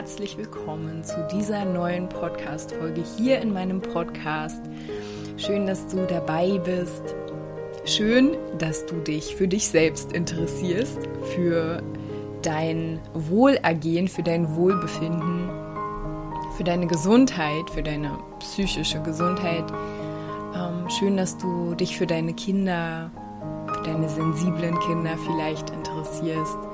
herzlich willkommen zu dieser neuen Podcast-Folge hier in meinem Podcast. Schön, dass du dabei bist. Schön, dass du dich für dich selbst interessierst, für dein Wohlergehen, für dein Wohlbefinden, für deine Gesundheit, für deine psychische Gesundheit. Ähm, schön, dass du dich für deine Kinder, für deine sensiblen Kinder vielleicht interessierst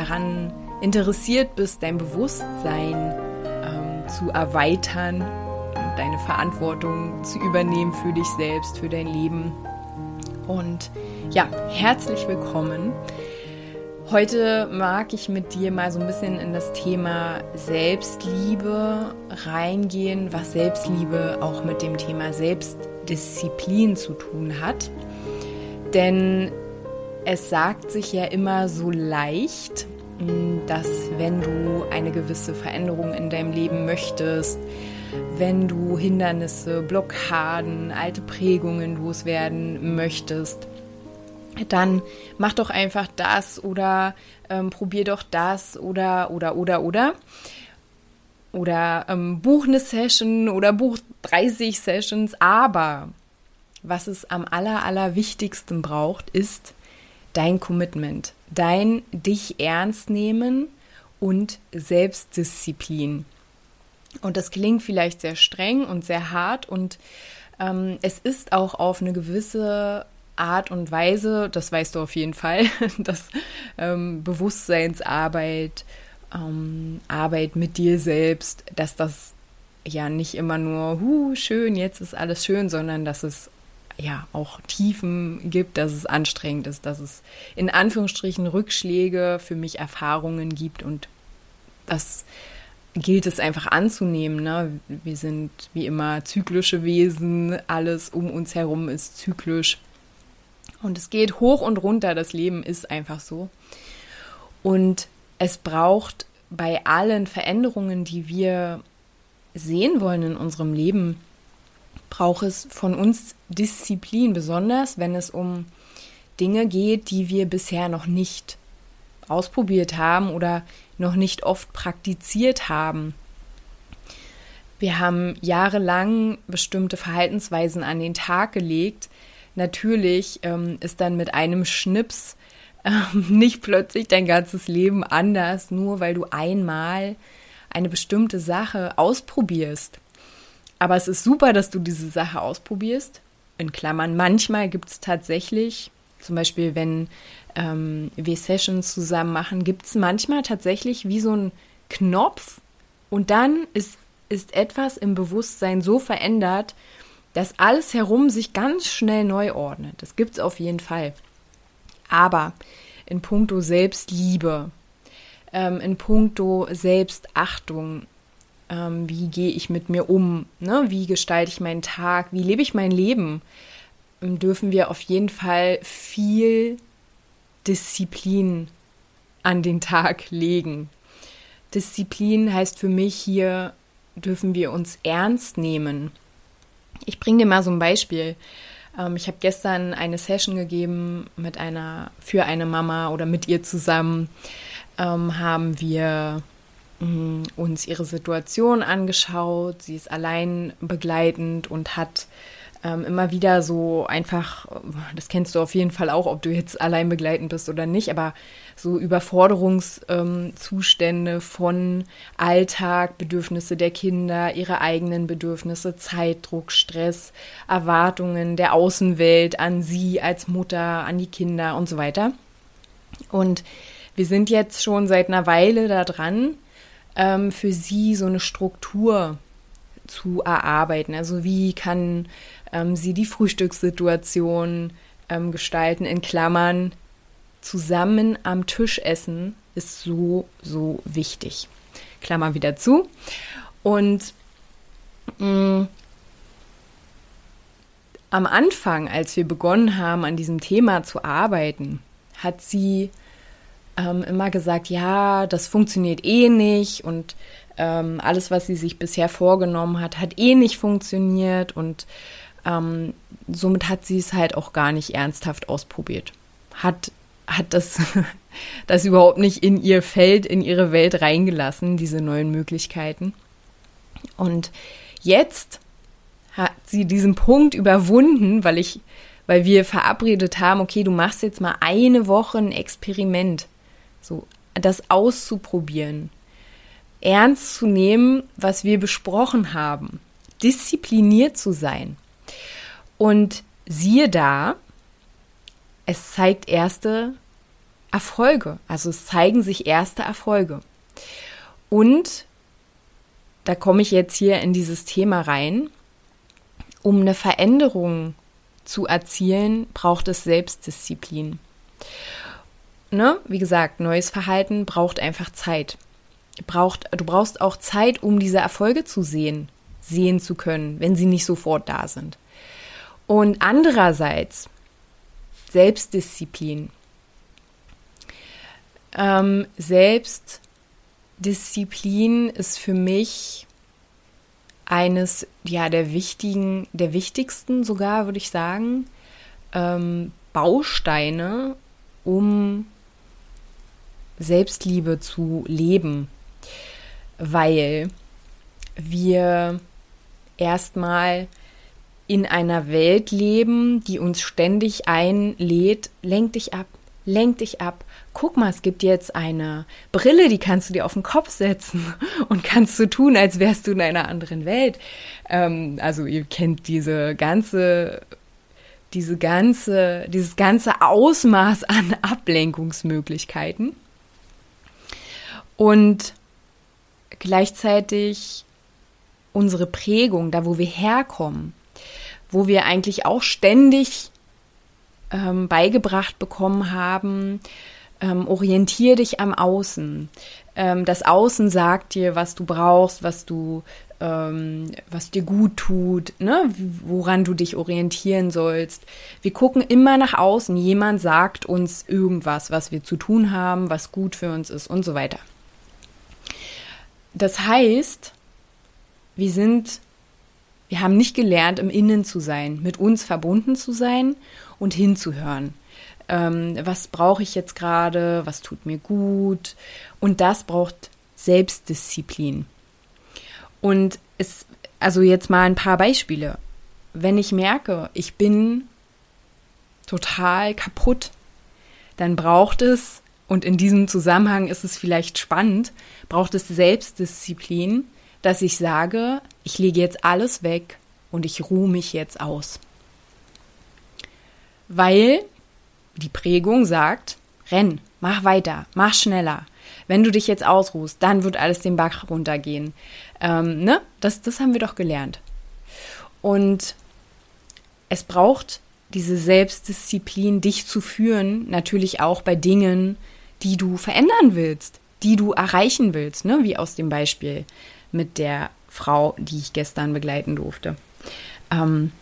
daran interessiert bist, dein Bewusstsein ähm, zu erweitern, deine Verantwortung zu übernehmen für dich selbst, für dein Leben. Und ja, herzlich willkommen. Heute mag ich mit dir mal so ein bisschen in das Thema Selbstliebe reingehen, was Selbstliebe auch mit dem Thema Selbstdisziplin zu tun hat. Denn es sagt sich ja immer so leicht, mm, dass wenn du eine gewisse Veränderung in deinem Leben möchtest, wenn du Hindernisse, Blockaden, alte Prägungen loswerden möchtest, dann mach doch einfach das oder ähm, probier doch das oder oder oder oder. Oder ähm, buch eine Session oder buch 30 Sessions. Aber was es am aller, aller wichtigsten braucht, ist dein Commitment, dein dich ernst nehmen und Selbstdisziplin. Und das klingt vielleicht sehr streng und sehr hart und ähm, es ist auch auf eine gewisse Art und Weise, das weißt du auf jeden Fall, dass ähm, Bewusstseinsarbeit, ähm, Arbeit mit dir selbst, dass das ja nicht immer nur, hu, schön, jetzt ist alles schön, sondern dass es ja auch Tiefen gibt, dass es anstrengend ist, dass es in Anführungsstrichen Rückschläge für mich Erfahrungen gibt und das gilt es einfach anzunehmen. Ne? Wir sind wie immer zyklische Wesen, alles um uns herum ist zyklisch und es geht hoch und runter, das Leben ist einfach so. Und es braucht bei allen Veränderungen, die wir sehen wollen in unserem Leben, braucht es von uns Disziplin, besonders wenn es um Dinge geht, die wir bisher noch nicht ausprobiert haben oder noch nicht oft praktiziert haben. Wir haben jahrelang bestimmte Verhaltensweisen an den Tag gelegt. Natürlich ähm, ist dann mit einem Schnips ähm, nicht plötzlich dein ganzes Leben anders, nur weil du einmal eine bestimmte Sache ausprobierst. Aber es ist super, dass du diese Sache ausprobierst. In Klammern, manchmal gibt es tatsächlich, zum Beispiel wenn ähm, wir Sessions zusammen machen, gibt es manchmal tatsächlich wie so ein Knopf und dann ist, ist etwas im Bewusstsein so verändert, dass alles herum sich ganz schnell neu ordnet. Das gibt es auf jeden Fall. Aber in puncto Selbstliebe, ähm, in puncto Selbstachtung, ähm, wie gehe ich mit mir um, ne? wie gestalte ich meinen Tag, wie lebe ich mein Leben, ähm, dürfen wir auf jeden Fall viel Disziplin an den Tag legen. Disziplin heißt für mich hier, dürfen wir uns ernst nehmen. Ich bringe dir mal so ein Beispiel. Ähm, ich habe gestern eine Session gegeben mit einer, für eine Mama oder mit ihr zusammen ähm, haben wir uns ihre Situation angeschaut. Sie ist allein begleitend und hat ähm, immer wieder so einfach, das kennst du auf jeden Fall auch, ob du jetzt allein begleitend bist oder nicht, aber so Überforderungszustände ähm, von Alltag, Bedürfnisse der Kinder, ihre eigenen Bedürfnisse, Zeitdruck, Stress, Erwartungen der Außenwelt an sie als Mutter, an die Kinder und so weiter. Und wir sind jetzt schon seit einer Weile da dran, ähm, für sie so eine Struktur zu erarbeiten. Also wie kann ähm, sie die Frühstückssituation ähm, gestalten, in Klammern zusammen am Tisch essen ist so, so wichtig. Klammer wieder zu. Und mh, mm, am Anfang, als wir begonnen haben, an diesem Thema zu arbeiten, hat sie ähm, immer gesagt, ja, das funktioniert eh nicht und ähm, alles, was sie sich bisher vorgenommen hat, hat eh nicht funktioniert und ähm, somit hat sie es halt auch gar nicht ernsthaft ausprobiert. Hat, hat das, das überhaupt nicht in ihr Feld, in ihre Welt reingelassen, diese neuen Möglichkeiten. Und jetzt hat sie diesen Punkt überwunden, weil ich, weil wir verabredet haben, okay, du machst jetzt mal eine Woche ein Experiment. So, das auszuprobieren. Ernst zu nehmen, was wir besprochen haben. Diszipliniert zu sein. Und siehe da, es zeigt erste Erfolge. Also es zeigen sich erste Erfolge. Und da komme ich jetzt hier in dieses Thema rein. Um eine Veränderung zu erzielen, braucht es Selbstdisziplin. Ne? Wie gesagt, neues Verhalten braucht einfach Zeit. Braucht, du brauchst auch Zeit, um diese Erfolge zu sehen, sehen zu können, wenn sie nicht sofort da sind. Und andererseits Selbstdisziplin. Ähm, Selbstdisziplin ist für mich eines ja der wichtigen, der wichtigsten sogar, würde ich sagen, ähm, Bausteine, um Selbstliebe zu leben, weil wir erstmal in einer Welt leben, die uns ständig einlädt, lenk dich ab, lenk dich ab. Guck mal, es gibt jetzt eine Brille, die kannst du dir auf den Kopf setzen und kannst du tun, als wärst du in einer anderen Welt. Ähm, also ihr kennt diese ganze, diese ganze, dieses ganze Ausmaß an Ablenkungsmöglichkeiten. Und gleichzeitig unsere Prägung, da wo wir herkommen, wo wir eigentlich auch ständig ähm, beigebracht bekommen haben, ähm, orientier dich am Außen. Ähm, das Außen sagt dir, was du brauchst, was du, ähm, was dir gut tut, ne? woran du dich orientieren sollst. Wir gucken immer nach außen. Jemand sagt uns irgendwas, was wir zu tun haben, was gut für uns ist und so weiter. Das heißt, wir sind wir haben nicht gelernt, im Innen zu sein, mit uns verbunden zu sein und hinzuhören. Ähm, was brauche ich jetzt gerade? Was tut mir gut? Und das braucht Selbstdisziplin. Und es, also jetzt mal ein paar Beispiele. Wenn ich merke, ich bin total kaputt, dann braucht es, und in diesem Zusammenhang ist es vielleicht spannend, braucht es Selbstdisziplin, dass ich sage, ich lege jetzt alles weg und ich ruhe mich jetzt aus. Weil die Prägung sagt, renn, mach weiter, mach schneller. Wenn du dich jetzt ausruhst, dann wird alles den Bach runtergehen. Ähm, ne? das, das haben wir doch gelernt. Und es braucht diese Selbstdisziplin, dich zu führen, natürlich auch bei Dingen, die du verändern willst, die du erreichen willst, ne? wie aus dem Beispiel mit der Frau, die ich gestern begleiten durfte. Ähm,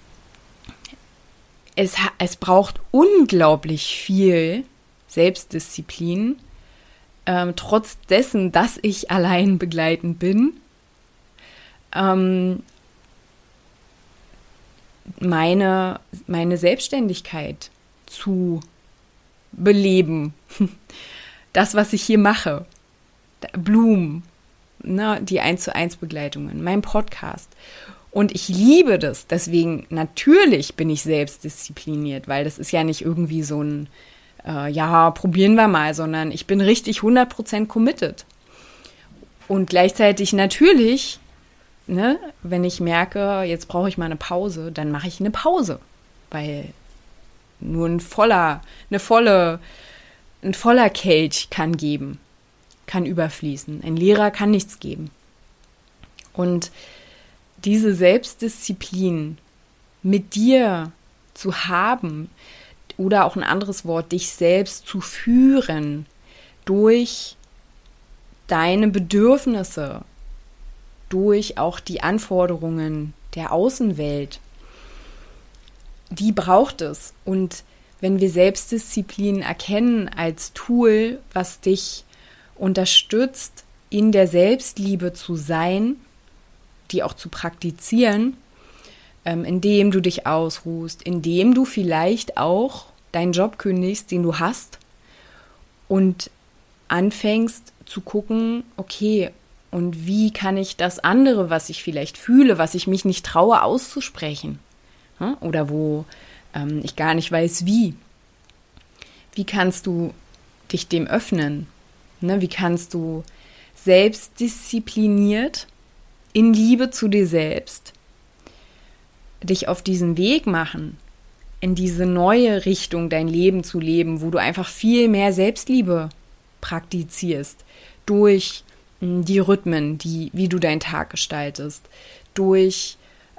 es, es braucht unglaublich viel Selbstdisziplin, ähm, trotz dessen, dass ich allein begleitend bin. Ähm, meine, meine Selbstständigkeit zu beleben. Das, was ich hier mache. Blumen, ne, die 1 zu 1 Begleitungen, mein Podcast. Und ich liebe das. Deswegen, natürlich bin ich selbstdiszipliniert, weil das ist ja nicht irgendwie so ein, äh, ja, probieren wir mal, sondern ich bin richtig 100% committed. Und gleichzeitig natürlich, ne, wenn ich merke, jetzt brauche ich mal eine Pause, dann mache ich eine Pause. Weil nur ein voller, eine volle, ein voller Kelch kann geben kann überfließen. Ein Lehrer kann nichts geben. Und diese Selbstdisziplin mit dir zu haben oder auch ein anderes Wort, dich selbst zu führen durch deine Bedürfnisse durch auch die Anforderungen der Außenwelt, die braucht es. Und wenn wir Selbstdisziplin erkennen als Tool, was dich unterstützt, in der Selbstliebe zu sein, die auch zu praktizieren, ähm, indem du dich ausruhst, indem du vielleicht auch deinen Job kündigst, den du hast und anfängst zu gucken, okay, und wie kann ich das andere, was ich vielleicht fühle, was ich mich nicht traue auszusprechen, hm? oder wo ähm, ich gar nicht weiß, wie, wie kannst du dich dem öffnen? Ne? Wie kannst du selbstdiszipliniert in Liebe zu dir selbst dich auf diesen Weg machen, in diese neue Richtung dein Leben zu leben, wo du einfach viel mehr Selbstliebe praktizierst durch hm, die Rhythmen, die, wie du deinen Tag gestaltest, durch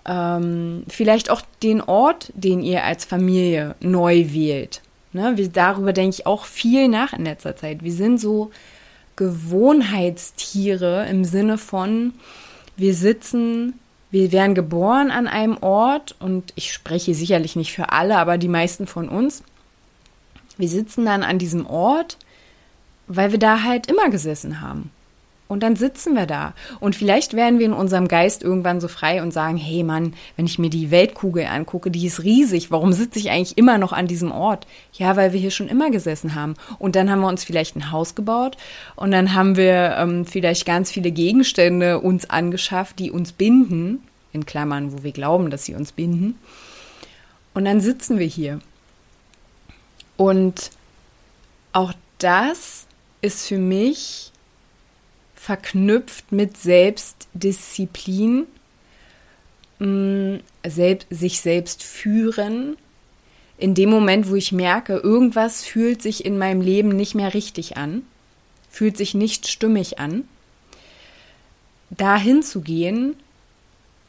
ähm, vielleicht auch den Ort, den ihr als Familie neu wählt. Ne, wir, darüber denke ich auch viel nach in letzter Zeit. Wir sind so Gewohnheitstiere im Sinne von, wir sitzen wir werden geboren an einem Ort und ich spreche sicherlich nicht für alle, aber die meisten von uns. Wir sitzen dann an diesem Ort, weil wir da halt immer gesessen haben. Und dann sitzen wir da. Und vielleicht werden wir in unserem Geist irgendwann so frei und sagen, hey Mann, wenn ich mir die Weltkugel angucke, die ist riesig. Warum sitze ich eigentlich immer noch an diesem Ort? Ja, weil wir hier schon immer gesessen haben. Und dann haben wir uns vielleicht ein Haus gebaut und dann haben wir ähm, vielleicht ganz viele Gegenstände uns angeschafft, die uns binden, in Klammern, wo wir glauben, dass sie uns binden. Und dann sitzen wir hier. Und auch das ist für mich verknüpft mit Selbstdisziplin, mm, selbst, sich selbst führen. In dem Moment, wo ich merke, irgendwas fühlt sich in meinem Leben nicht mehr richtig an, fühlt sich nicht stimmig an, dahin zu gehen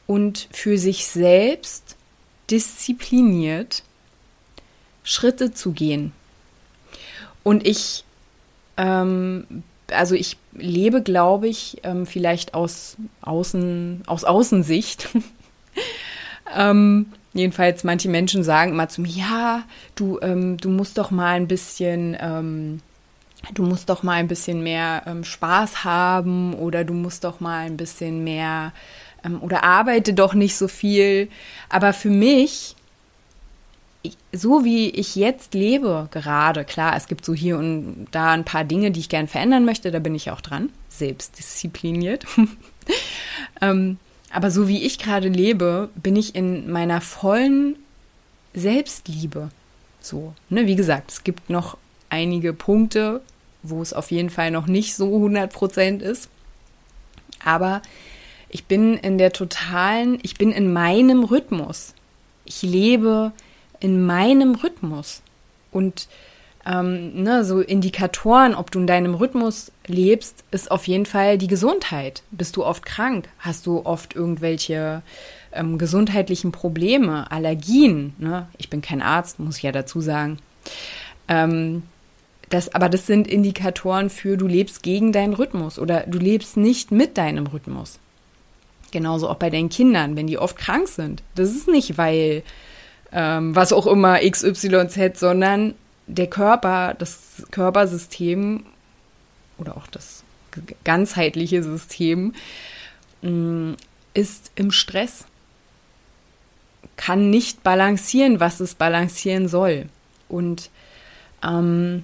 und für sich selbst diszipliniert Schritte zu gehen. Und ich ähm, also ich lebe, glaube ich, ähm, vielleicht aus Außen, aus Außensicht. ähm, jedenfalls, manche Menschen sagen immer zu mir, ja, du, ähm, du musst doch mal ein bisschen, ähm, du musst doch mal ein bisschen mehr ähm, Spaß haben oder du musst doch mal ein bisschen mehr ähm, oder arbeite doch nicht so viel. Aber für mich so wie ich jetzt lebe, gerade, klar, es gibt so hier und da ein paar Dinge, die ich gern verändern möchte, da bin ich auch dran, selbstdiszipliniert. ähm, aber so wie ich gerade lebe, bin ich in meiner vollen Selbstliebe. So, ne, wie gesagt, es gibt noch einige Punkte, wo es auf jeden Fall noch nicht so 100% ist. Aber ich bin in der totalen, ich bin in meinem Rhythmus. Ich lebe in meinem Rhythmus. Und ähm, ne, so Indikatoren, ob du in deinem Rhythmus lebst, ist auf jeden Fall die Gesundheit. Bist du oft krank? Hast du oft irgendwelche ähm, gesundheitlichen Probleme, Allergien? Ne? Ich bin kein Arzt, muss ich ja dazu sagen. Ähm, das, aber das sind Indikatoren für, du lebst gegen deinen Rhythmus oder du lebst nicht mit deinem Rhythmus. Genauso auch bei deinen Kindern, wenn die oft krank sind. Das ist nicht, weil ähm, was auch immer XYZ, sondern der Körper, das Körpersystem oder auch das ganzheitliche System mh, mm, ist im Stress, kann nicht balancieren, was es balancieren soll. Und ähm,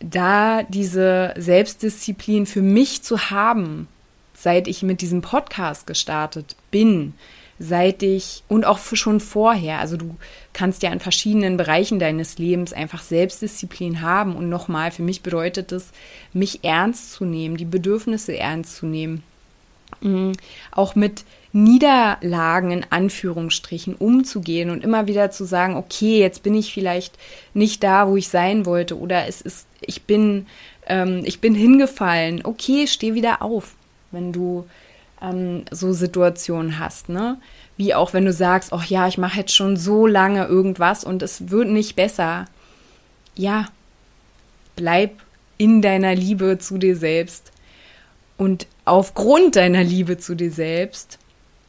da diese Selbstdisziplin für mich zu haben, seit ich mit diesem Podcast gestartet bin, seit ich und auch schon vorher, also du kannst ja in verschiedenen Bereichen deines Lebens einfach Selbstdisziplin haben. Und nochmal, für mich bedeutet es, mich ernst zu nehmen, die Bedürfnisse ernst zu nehmen, mhm. auch mit Niederlagen in Anführungsstrichen umzugehen und immer wieder zu sagen, okay, jetzt bin ich vielleicht nicht da, wo ich sein wollte. Oder es ist, ich bin, ähm, ich bin hingefallen, okay, steh wieder auf, wenn du ähm, so Situationen hast, ne? Wie auch wenn du sagst, ach ja, ich mache jetzt schon so lange irgendwas und es wird nicht besser. Ja, bleib in deiner Liebe zu dir selbst Und aufgrund deiner Liebe zu dir selbst,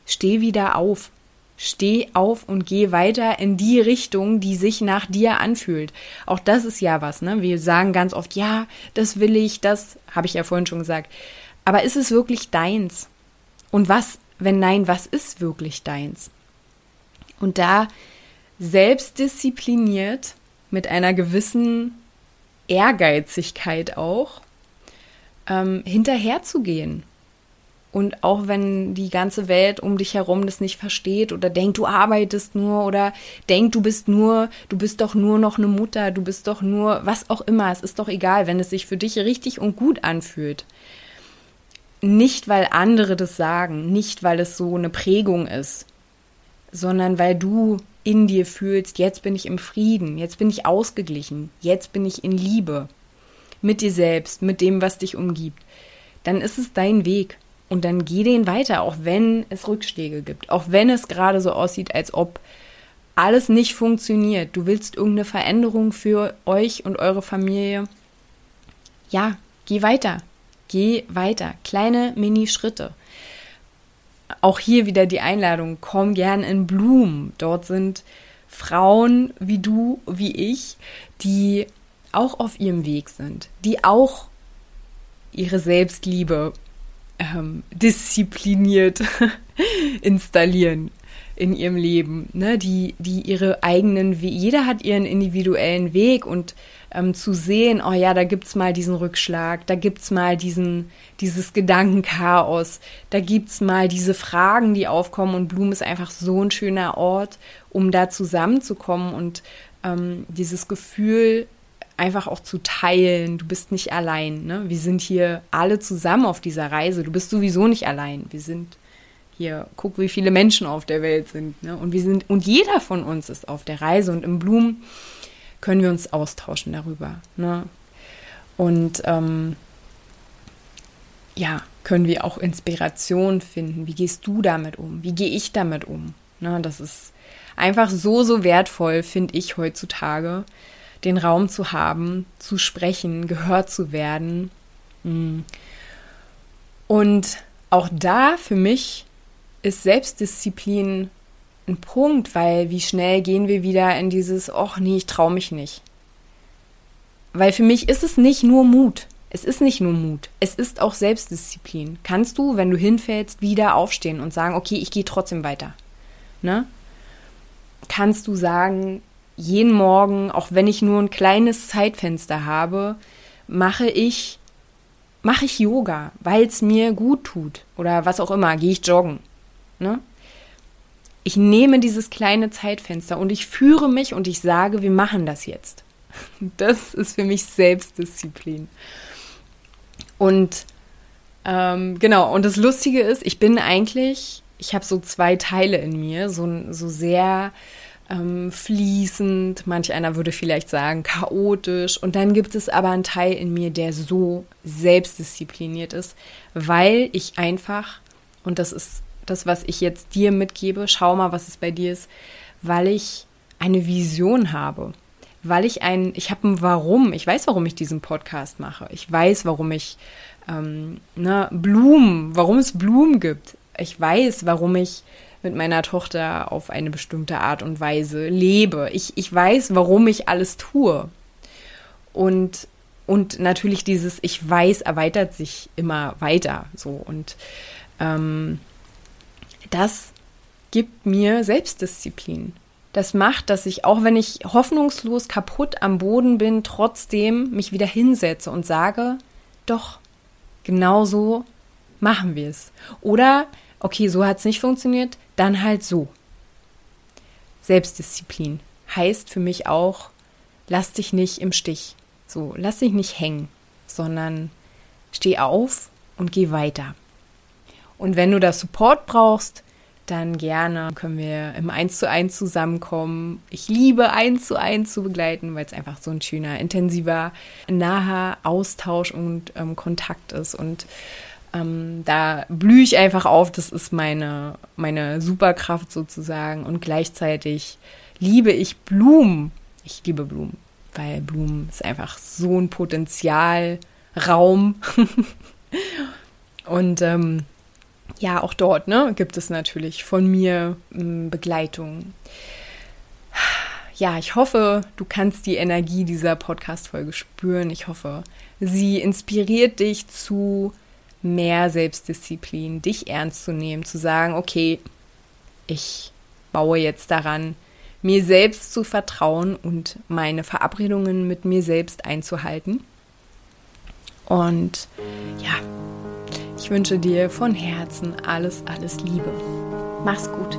steh wieder auf. Steh auf und geh weiter in die Richtung, die sich nach dir anfühlt. Auch das ist ja was, ne? Wir sagen ganz oft, ja, das will ich, das habe ich ja vorhin schon gesagt. Aber ist es wirklich deins? Und was, wenn nein, was ist wirklich deins? Und da selbstdiszipliniert mit einer gewissen Ehrgeizigkeit auch ähm, hinterherzugehen und auch wenn die ganze Welt um dich herum das nicht versteht oder denkt, du arbeitest nur oder denkt, du bist nur, du bist doch nur noch eine Mutter, du bist doch nur, was auch immer, es ist doch egal, wenn es sich für dich richtig und gut anfühlt. Nicht, weil andere das sagen, nicht, weil es so eine Prägung ist, sondern weil du in dir fühlst, jetzt bin ich im Frieden, jetzt bin ich ausgeglichen, jetzt bin ich in Liebe mit dir selbst, mit dem, was dich umgibt, dann ist es dein Weg. Und dann geh den weiter, auch wenn es Rückschläge gibt, auch wenn es gerade so aussieht, als ob alles nicht funktioniert. Du willst irgendeine Veränderung für euch und eure Familie. Ja, geh weiter. Geh weiter. Kleine Mini-Schritte. Auch hier wieder die Einladung, komm gern in Bloom. Dort sind Frauen wie du, wie ich, die auch auf ihrem Weg sind, die auch ihre Selbstliebe ähm, diszipliniert installieren in ihrem Leben, ne? die, die ihre eigenen, We jeder hat ihren individuellen Weg und ähm, zu sehen, oh ja, da gibt's mal diesen Rückschlag, da gibt's mal diesen, dieses Gedankenchaos, da gibt's mal diese Fragen, die aufkommen und Blum ist einfach so ein schöner Ort, um da zusammenzukommen und ähm, dieses Gefühl einfach auch zu teilen. Du bist nicht allein. Ne? Wir sind hier alle zusammen auf dieser Reise. Du bist sowieso nicht allein. Wir sind hier, guck, wie viele Menschen auf der Welt sind. Ne? Und wir sind, und jeder von uns ist auf der Reise und im Blumen können wir uns austauschen darüber. Ne? Und ähm, ja, können wir auch Inspiration finden. Wie gehst du damit um? Wie gehe ich damit um? Ne? Das ist einfach so, so wertvoll, finde ich heutzutage den Raum zu haben, zu sprechen, gehört zu werden. Mm. Und auch da für mich ist Selbstdisziplin ein Punkt, weil wie schnell gehen wir wieder in dieses, ach nee, ich traue mich nicht. Weil für mich ist es nicht nur Mut. Es ist nicht nur Mut. Es ist auch Selbstdisziplin. Kannst du, wenn du hinfällst, wieder aufstehen und sagen, okay, ich gehe trotzdem weiter. Ne? Kannst du sagen, jeden Morgen, auch wenn ich nur ein kleines Zeitfenster habe, mache ich mache ich Yoga, weil es mir gut tut oder was auch immer, gehe ich joggen. Ne? Ich nehme dieses kleine Zeitfenster und ich führe mich und ich sage, wir machen das jetzt. Das ist für mich Selbstdisziplin. Und ähm, genau, und das Lustige ist, ich bin eigentlich, ich habe so zwei Teile in mir, so, so sehr ähm, fließend, manch einer würde vielleicht sagen chaotisch. Und dann gibt es aber einen Teil in mir, der so selbstdiszipliniert ist, weil ich einfach, und das ist das, was ich jetzt dir mitgebe, schau mal, was es bei dir ist, weil ich eine Vision habe. Weil ich ein, ich habe ein Warum, ich weiß, warum ich diesen Podcast mache. Ich weiß, warum ich ähm, ne, Blumen, warum es Blumen gibt. Ich weiß, warum ich mit meiner Tochter auf eine bestimmte Art und Weise lebe. Ich, ich weiß, warum ich alles tue. Und, und natürlich dieses Ich weiß erweitert sich immer weiter. So. Und ähm, das gibt mir Selbstdisziplin. Das macht, dass ich, auch wenn ich hoffnungslos kaputt am Boden bin, trotzdem mich wieder hinsetze und sage, doch, genau so machen wir es. Oder, okay, so hat es nicht funktioniert, dann halt so. Selbstdisziplin heißt für mich auch, lass dich nicht im Stich. So, lass dich nicht hängen, sondern steh auf und geh weiter. Und wenn du da Support brauchst, dann gerne können wir im 1 zu 1 zusammenkommen. Ich liebe 1 zu 1 zu begleiten, weil es einfach so ein schöner, intensiver, naher Austausch und ähm, Kontakt ist. Und ähm, da blühe ich einfach auf, das ist meine, meine Superkraft sozusagen. Und gleichzeitig liebe ich Blumen. Ich liebe Blumen, weil Blumen ist einfach so ein Potenzialraum. Und ähm, ja, auch dort ne, gibt es natürlich von mir ähm, Begleitung. Ja, ich hoffe, du kannst die Energie dieser Podcast-Folge spüren. Ich hoffe, sie inspiriert dich zu mehr Selbstdisziplin, dich ernst zu nehmen, zu sagen, okay, ich baue jetzt daran, mir selbst zu vertrauen und meine Verabredungen mit mir selbst einzuhalten. Und ja, ich wünsche dir von Herzen alles, alles Liebe. Mach's gut.